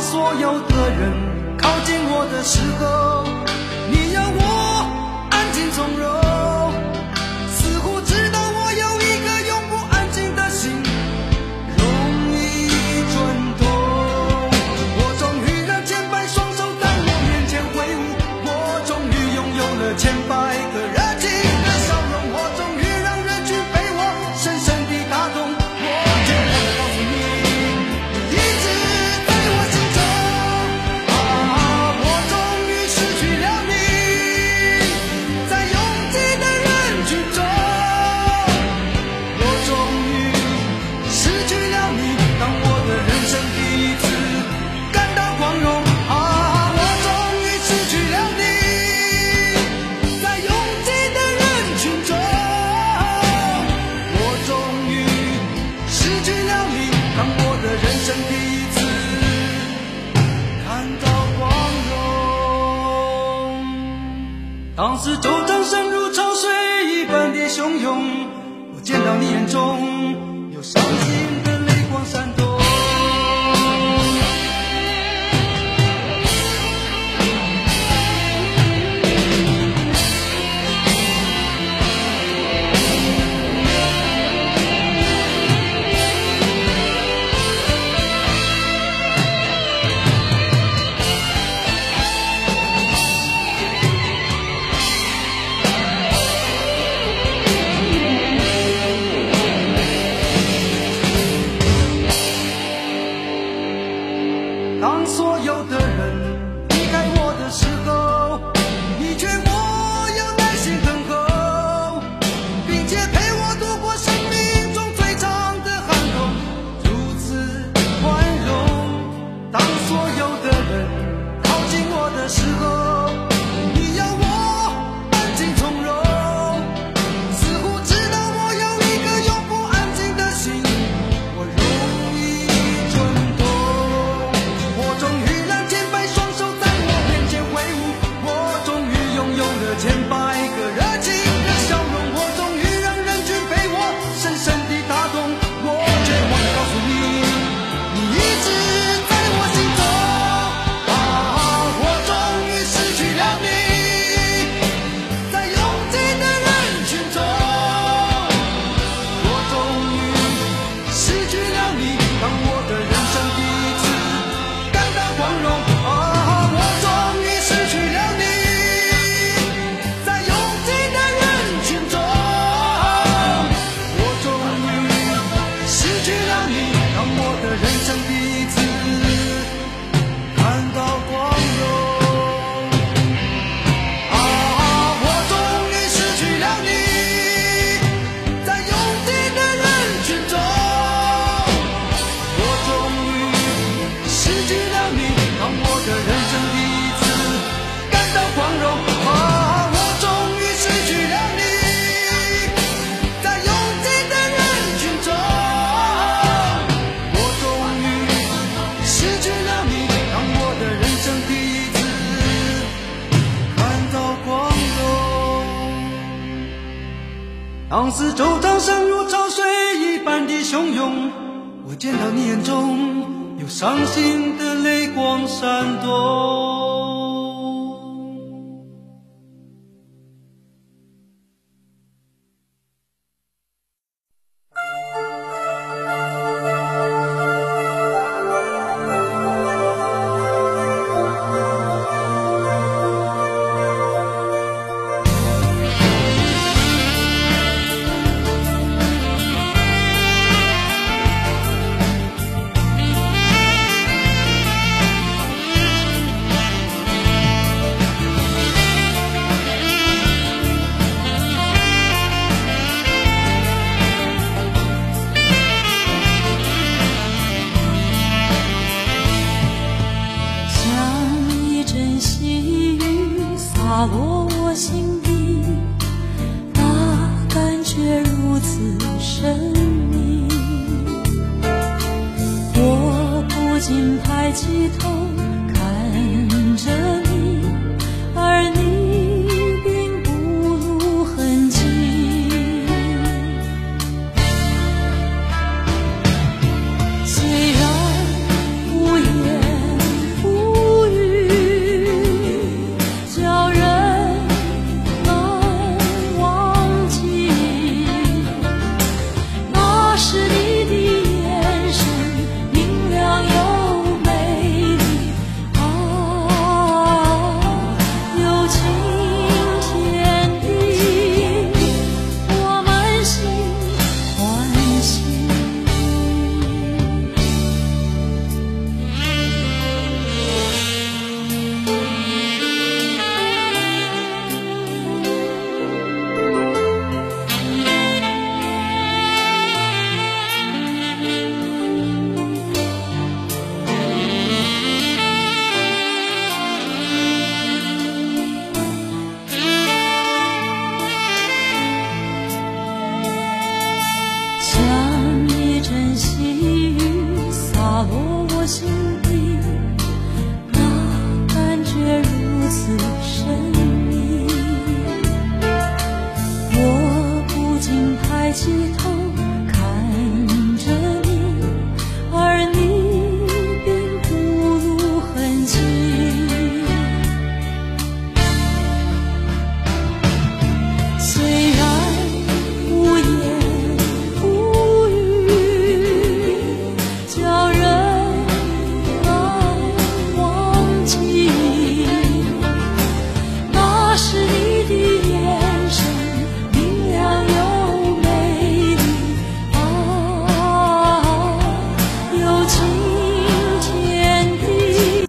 所有的人靠近我的时候，你要我安静从容。旧江山如潮水一般的汹涌，我见到你眼中有伤心的泪光闪动。手掌心如潮水一般的汹涌我见到你眼中有伤心的泪光闪动 follow